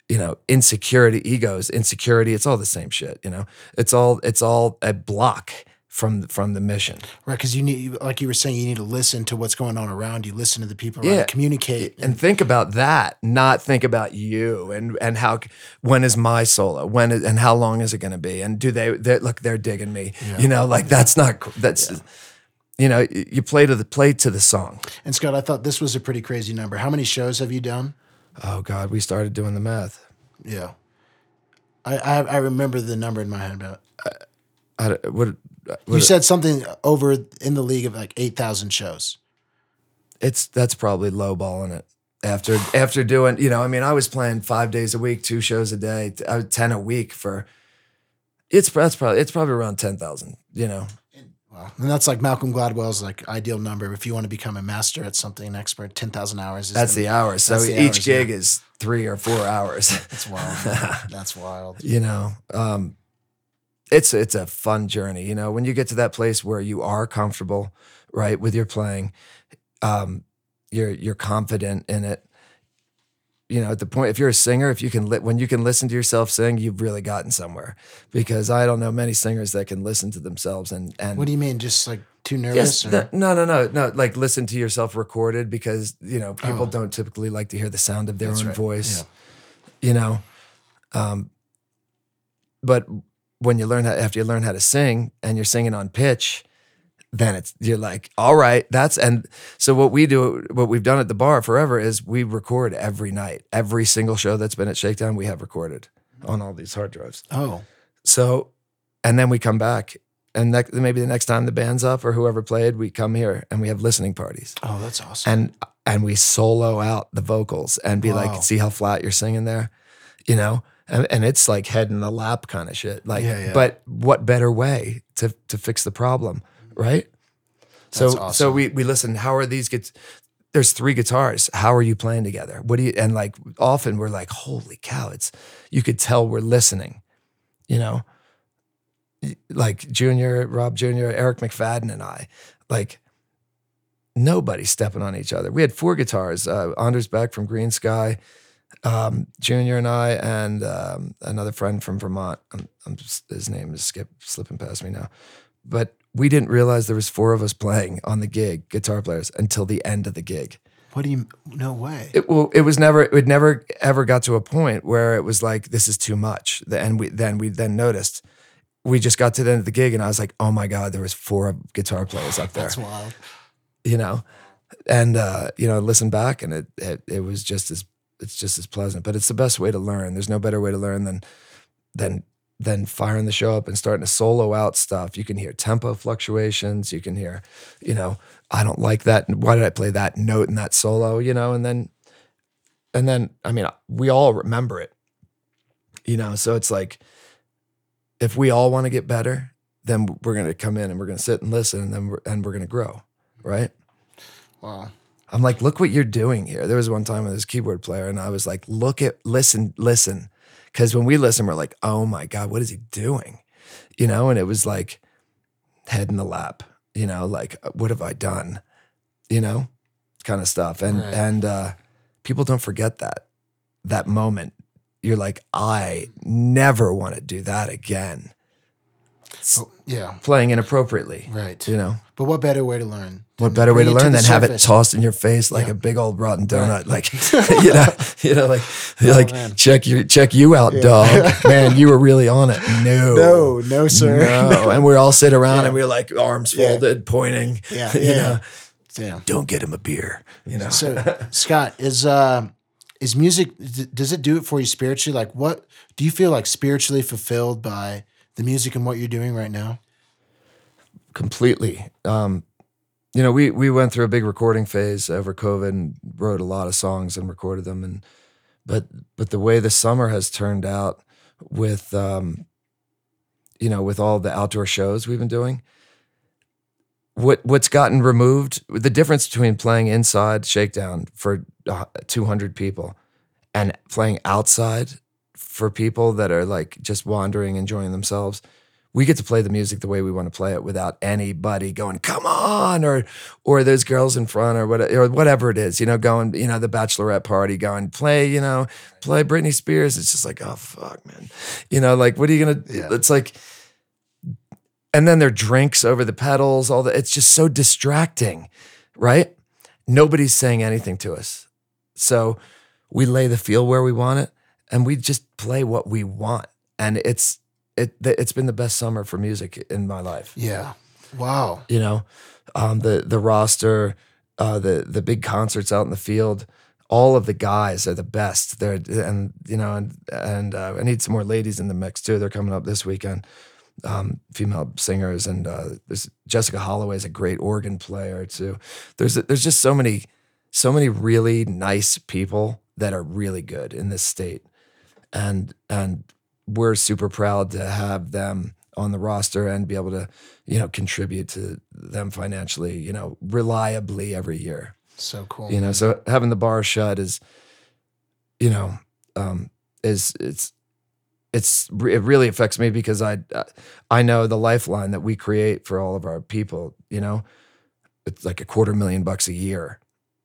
S2: you know insecurity egos insecurity it's all the same shit you know it's all it's all a block from from the mission
S1: Right, because you need, like you were saying, you need to listen to what's going on around you, listen to the people around,
S2: Yeah.
S1: you, communicate.
S2: and think about that not think about you and and how when is my solo when is, and how long is it going to be and do they look they're digging me you know like that's not that's you know you play to the play to the song
S1: And Scott, I thought this was a pretty crazy number. How many shows have you done?
S2: oh god we started doing the math
S1: Yeah, I I, I remember the number in my head. But
S2: I, what, what
S1: you said something over in the league of like eight thousand shows.
S2: it's that's probably lowballing it after after doing you know i mean i was playing five days a week two shows a day uh, 10 a week for it's that's probably it's probably around 10,000 you know
S1: Wow, and that's like Malcolm Gladwell's like ideal number. If you want to become a master at something, an expert, ten thousand hours. Is
S2: that's the hours so
S1: the
S2: each
S1: hours,
S2: gig
S1: yeah.
S2: is 3 or 4 hours
S1: That's wild. <laughs> that's wild.
S2: you know um it's it's a fun journey you know when you get to that place where you are comfortable right with your playing um you're you're confident in it you know at the point if you're a singer if you can li- when you can listen to yourself sing you've really gotten somewhere because i don't know many singers that can listen to themselves and and
S1: What do you mean? Just like too
S2: Yes,
S1: nervous? or?
S2: the- no, no, no, no. Like listen to yourself recorded because you know people
S1: Oh.
S2: don't typically like to hear the sound of their
S1: That's
S2: own
S1: right,
S2: voice.
S1: yeah.
S2: You know, um, but when you learn how after you learn how to sing and you're singing on pitch, then it's you're like, all right, that's and so what we do, what we've done at the bar forever is we record every night, every single show that's been at Shakedown, we have recorded on all these hard drives.
S1: oh,
S2: So, and then we come back, and nec- maybe the next time the band's up or whoever played, we come here and we have listening parties,
S1: oh, that's awesome.
S2: and and we solo out the vocals and be
S1: Wow.
S2: like, see how flat you're singing there, you know, and, and it's like head in the lap kind of shit. Like,
S1: Yeah, yeah.
S2: but what better way to to fix the problem, right? So
S1: That's
S2: so
S1: awesome.
S2: we we listen. How are these get? There's three guitars. How are you playing together? What do you? And like often we're like, holy cow! It's you could tell we're listening. You know, like Junior, Rob Junior, Eric McFadden, and I, like nobody stepping on each other. We had four guitars. Uh, Anders Beck from Greensky, um, Junior and I, and um, another friend from Vermont. I'm, I'm just, his name is skip slipping past me now, but we didn't realize there was four of us playing on the gig, guitar players, until the end of the gig.
S1: What do you? No way.
S2: It well, it was never it never ever got to a point where it was like this is too much. And we then we then noticed. We just got to the end of the gig and I was like, oh my God, there was four guitar players up there
S1: That's wild.
S2: you know, and uh, you know, listen back, and it, it it was just as it's just as pleasant. But it's the best way to learn. There's no better way to learn than than than firing the show up and starting to solo out stuff. You can hear tempo fluctuations. You can hear, you know, I don't like that. Why did I play that note in that solo? You know, and then and then I mean, we all remember it. You know, so it's like if we all want to get better, then we're going to come in and we're going to sit and listen, and then we're, and we're going to grow, right?
S1: Wow.
S2: I'm like, look what you're doing here. There was one time with this keyboard player, and I was like, look at, listen, listen. Because when we listen, we're like, oh my God, what is he doing? You know, and it was like head in the lap, you know, like, what have I done? You know, kind of stuff. And,
S1: Right.
S2: and, uh, people don't forget that, that moment. You're like, I never want to do that again.
S1: Oh, yeah.
S2: Playing inappropriately,
S1: Right.
S2: you know.
S1: But what better way to learn?
S2: What better way to learn
S1: the
S2: than have it tossed in your face like
S1: Yeah.
S2: a big old rotten donut?
S1: Right.
S2: Like <laughs> <laughs> you know, you know, like
S1: Oh,
S2: like
S1: man.
S2: check your check you out, dog. <laughs> Man, you were really on it. No,
S1: No, no, sir.
S2: no. And we all sit around
S1: Yeah.
S2: and we're like arms
S1: Yeah.
S2: folded, pointing.
S1: Yeah,
S2: you
S1: yeah.
S2: know,
S1: Damn.
S2: don't get him a beer. You know,
S1: So Scott, is uh is music does it do it for you spiritually? Like what do you feel like spiritually fulfilled by the music and what you're doing right now?
S2: completely. Um, you know, we we went through a big recording phase over COVID and wrote a lot of songs and recorded them, and but but the way the summer has turned out with um, you know with all the outdoor shows we've been doing, what what's gotten removed, the difference between playing inside Shakedown for uh, two hundred people and playing outside for people that are like just wandering, enjoying themselves we get to play the music the way we want to play it without anybody going, come on, or or those girls in front or what or whatever it is, you know, going, you know, the bachelorette party going, play, you know, play Britney Spears. It's just like, oh fuck, man. You know, like what are you gonna
S1: Yeah.
S2: it's like and then their drinks over the pedals, all that it's just so distracting, right? Nobody's saying anything to us. So we lay the feel where we want it and we just play what we want. And it's it it's been the best summer for music in my life.
S1: Yeah. Wow.
S2: You know, um, the the roster, uh, the the big concerts out in the field, all of the guys are the best. They're and you know and and uh, I need some more ladies in the mix too. They're coming up this weekend. Um, female singers and uh, there's Jessica Holloway is a great organ player too. There's there's just so many so many really nice people that are really good in this state, and and we're super proud to have them on the roster and be able to you know contribute to them financially you know reliably every year.
S1: So cool.
S2: you know so having the bar shut is you know um is it's it's it really affects me because i i know the lifeline that we create for all of our people you know? It's like a quarter million bucks a year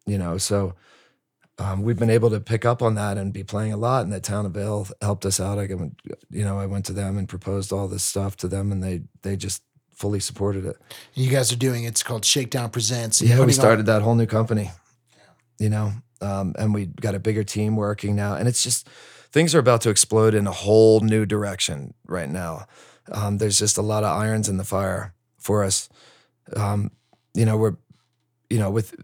S2: you know? So um, we've been able to pick up on that and be playing a lot and the town of Vail helped us out i went you know i went to them and proposed all this stuff to them and they they just fully supported it
S1: you guys are doing it's called Shakedown Presents.
S2: yeah, we
S1: putting on-
S2: started that whole new company. You know, um, and we got a bigger team working now, and it's just things are about to explode in a whole new direction right now. Um, there's just a lot of irons in the fire for us. Um, you know, we're, you know, with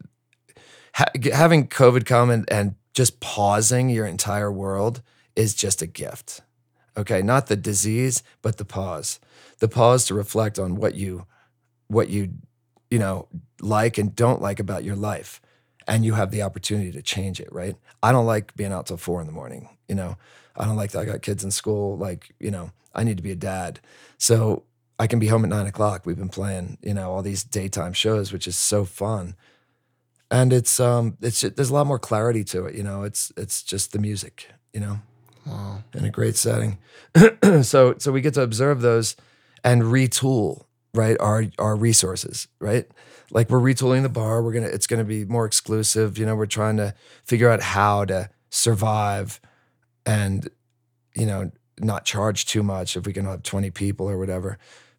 S2: ha- having COVID come and, and just pausing your entire world is just a gift. Okay, not the disease, but the pause, the pause to reflect on what you, what you, you know, like and don't like about your life and you have the opportunity to change it, right? I don't like being out till four in the morning. You know, I don't like that. I got kids in school. Like, you know, I need to be a dad. So I can be home at nine o'clock. We've been playing, you know, all these daytime shows, which is so fun. And it's um it's just, there's a lot more clarity to it, you know. It's it's just the music, you know,
S1: Wow.
S2: in a great setting. <clears throat> so so we get to observe those and retool, right? Our our resources, right? Like we're retooling the bar. We're gonna it's gonna be more exclusive. You know, we're trying to figure out how to survive and you know not charge too much if we can have 20 people or whatever.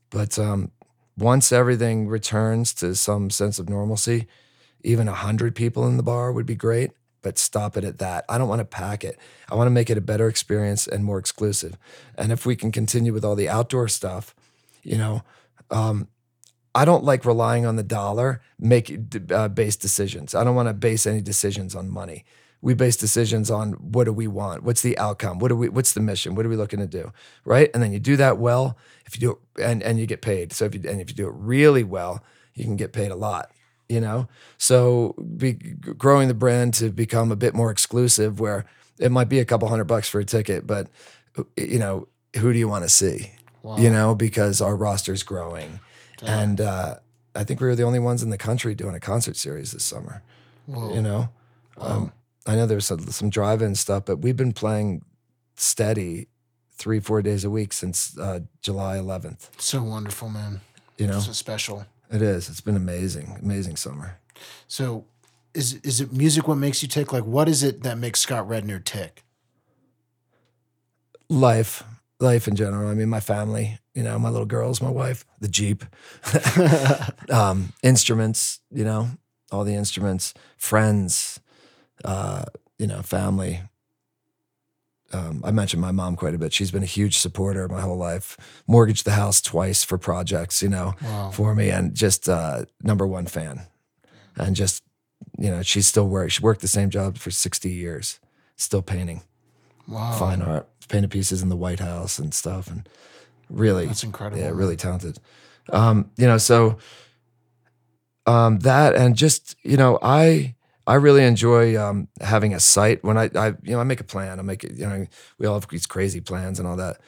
S2: But um, once everything returns to some sense of normalcy, even 100 people in the bar would be great, but stop it at that. I don't want to pack it. I want to make it a better experience and more exclusive. And if we can continue with all the outdoor stuff, you know, um, I don't like relying on the dollar make uh, based decisions. I don't want to base any decisions on money. We base decisions on what do we want? What's the outcome? What do we what's the mission? What are we looking to do? Right? And then you do that well, if you do it and and you get paid. So if you and if you do it really well, you can get paid a lot, you know? So be, growing the brand to become a bit more exclusive where it might be a couple hundred bucks for a ticket, but you know, who do you want to see?
S1: Wow.
S2: You know, because our roster's growing. And uh, I think we were the only ones in the country doing a concert series this summer.
S1: Whoa.
S2: You know, um, I know there's some, some drive-in stuff, but we've been playing steady three, four days a week since uh, July 11th.
S1: so wonderful, man.
S2: You know,
S1: So special.
S2: It is. It's been amazing, amazing summer.
S1: So, is is it music what makes you tick? Like, what is it that makes Scott Rednor tick?
S2: Life, life in general. I mean, my family. You know, my little girls, my wife, the Jeep, <laughs> um, instruments. You know, all the instruments, friends. Uh, you know, family. Um, I mentioned my mom quite a bit. She's been a huge supporter my whole life. Mortgaged the house twice for projects, you know,
S1: Wow.
S2: for me, and just uh, number one fan. And just, you know, she's still work. She worked the same job for sixty years, still painting
S1: Wow.
S2: fine art, painted pieces in the White House and stuff, and really,
S1: That's incredible.
S2: yeah, really talented. Um, you know, so um, that and just you know, I I really enjoy um, having a site when I I you know I make a plan. I make it. You know, we all have these crazy plans and all that,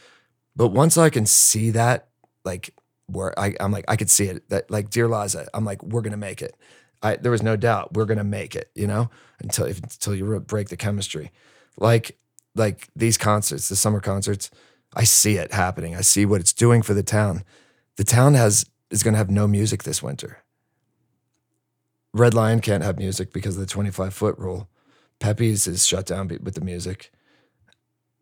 S2: but once I can see that, like where I I'm like I could see it that like Dear Liza, I'm like we're gonna make it. I there was no doubt we're gonna make it. You know, until until you break the chemistry, like like these concerts, the summer concerts, I see it happening. I see what it's doing for the town. The town has is to have no music this winter. Red Lion can't have music because of the 25 foot rule. Pepi's is shut down with the music.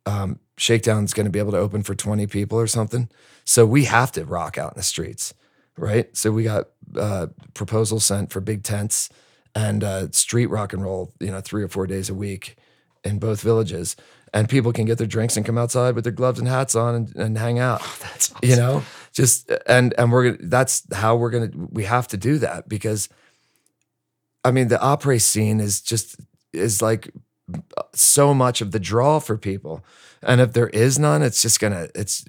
S2: Um, Shakedown's going to be able to open for 20 people or something. So we have to rock out in the streets, right? So we got uh, proposals sent for big tents and uh, street rock and roll, you know, three or four days a week in both villages. And people can get their drinks and come outside with their gloves and hats on and, and hang out
S1: That's
S2: you know just and and we're that's how we're gonna we have to do that because i mean the après scene is just is like so much of the draw for people. And if there is none it's just gonna it's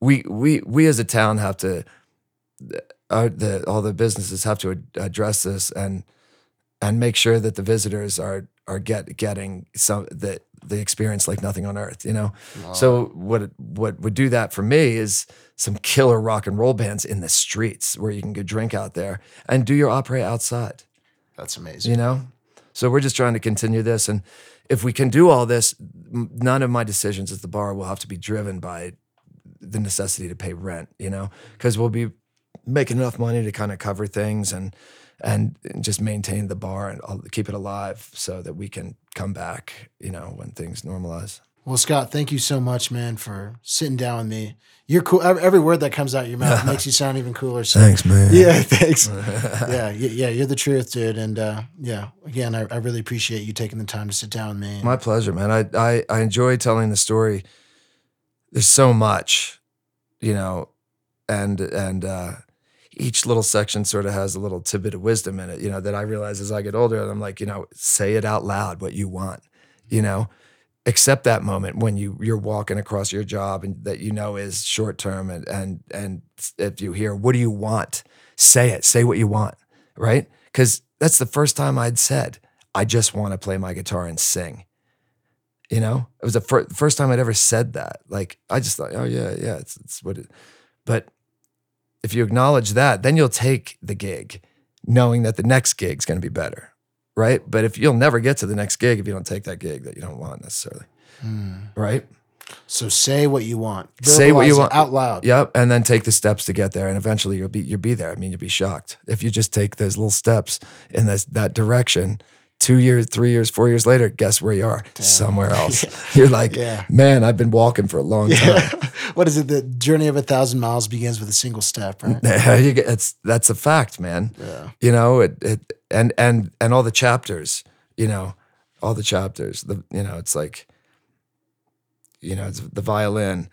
S2: we we we as a town have to uh, the all the businesses have to ad- address this and and make sure that the visitors are are get getting some that the experience like nothing on earth you know? So what what would do that for me is some killer rock and roll bands in the streets where you can go drink out there and do your après outside.
S1: That's amazing.
S2: You know, so we're just trying to continue this, and if we can do all this, none of my decisions at the bar will have to be driven by the necessity to pay rent. You know, because we'll be making enough money to kind of cover things and and just maintain the bar and keep it alive so that we can come back. You know, when things normalize.
S1: Well, Scott, thank you so much, man, for sitting down with me. You're cool. Every word that comes out of your mouth <laughs> makes you sound even cooler. So, Thanks,
S2: man. <laughs>
S1: yeah, thanks. <laughs> yeah, yeah, you're the truth, dude. And uh, yeah, again, I, I really appreciate you taking the time to sit down with me.
S2: My pleasure, man. I, I I enjoy telling the story. There's so much, you know, and and uh, each little section sort of has a little tidbit of wisdom in it, you know, that I realize as I get older. I'm like, you know, say it out loud what you want, you know, accept that moment when you you're walking across your job and that you know is short term, and and and if you hear what do you want, say it, say what you want, right? Because that's the first time I'd said I just want to play my guitar and sing. You know, it was the fir- first time I'd ever said that. Like, I just thought, oh yeah, yeah, it's, it's what it. But if you acknowledge that, then you'll take the gig, knowing that the next gig's going to be better, right? But if you'll never get to the next gig if you don't take that gig that you don't want necessarily, hmm. right?
S1: So say what you want.
S2: Say what you want.
S1: out loud.
S2: Yep, and then take the steps to get there, and eventually you'll be you'll be there. I mean, you'll be shocked if you just take those little steps in this that direction. Two years, three years, four years later, guess where you are? Somewhere <laughs> else. You're like,
S1: Yeah.
S2: man, I've been walking for a long time. <laughs>
S1: what is it? The journey of a thousand miles begins with a single step, right? <laughs>
S2: You get- it's that's a fact, man.
S1: Yeah.
S2: You know it, it and and and all the chapters. You know, all the chapters. The you know, it's like, you know, it's the violin,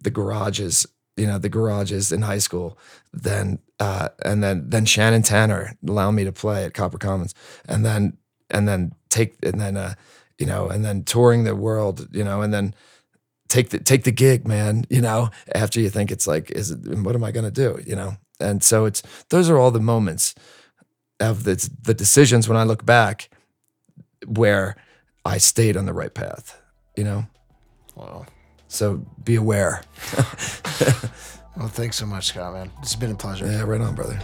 S2: the garages. You know, the garages in high school. Then uh, and then then Shannon Tanner allowed me to play at Copper Commons, and then and then take and then uh, you know, and then touring the world. You know, and then take the take the gig, man. You know, after you think it's like, is it? What am I gonna do? You know, and so it's those are all the moments of the the decisions when I look back where I stayed on the right path. You know,
S1: Wow.
S2: so be aware. <laughs>
S1: Well, thanks so much, Scott, man. It's been a pleasure.
S2: Yeah, right on, brother.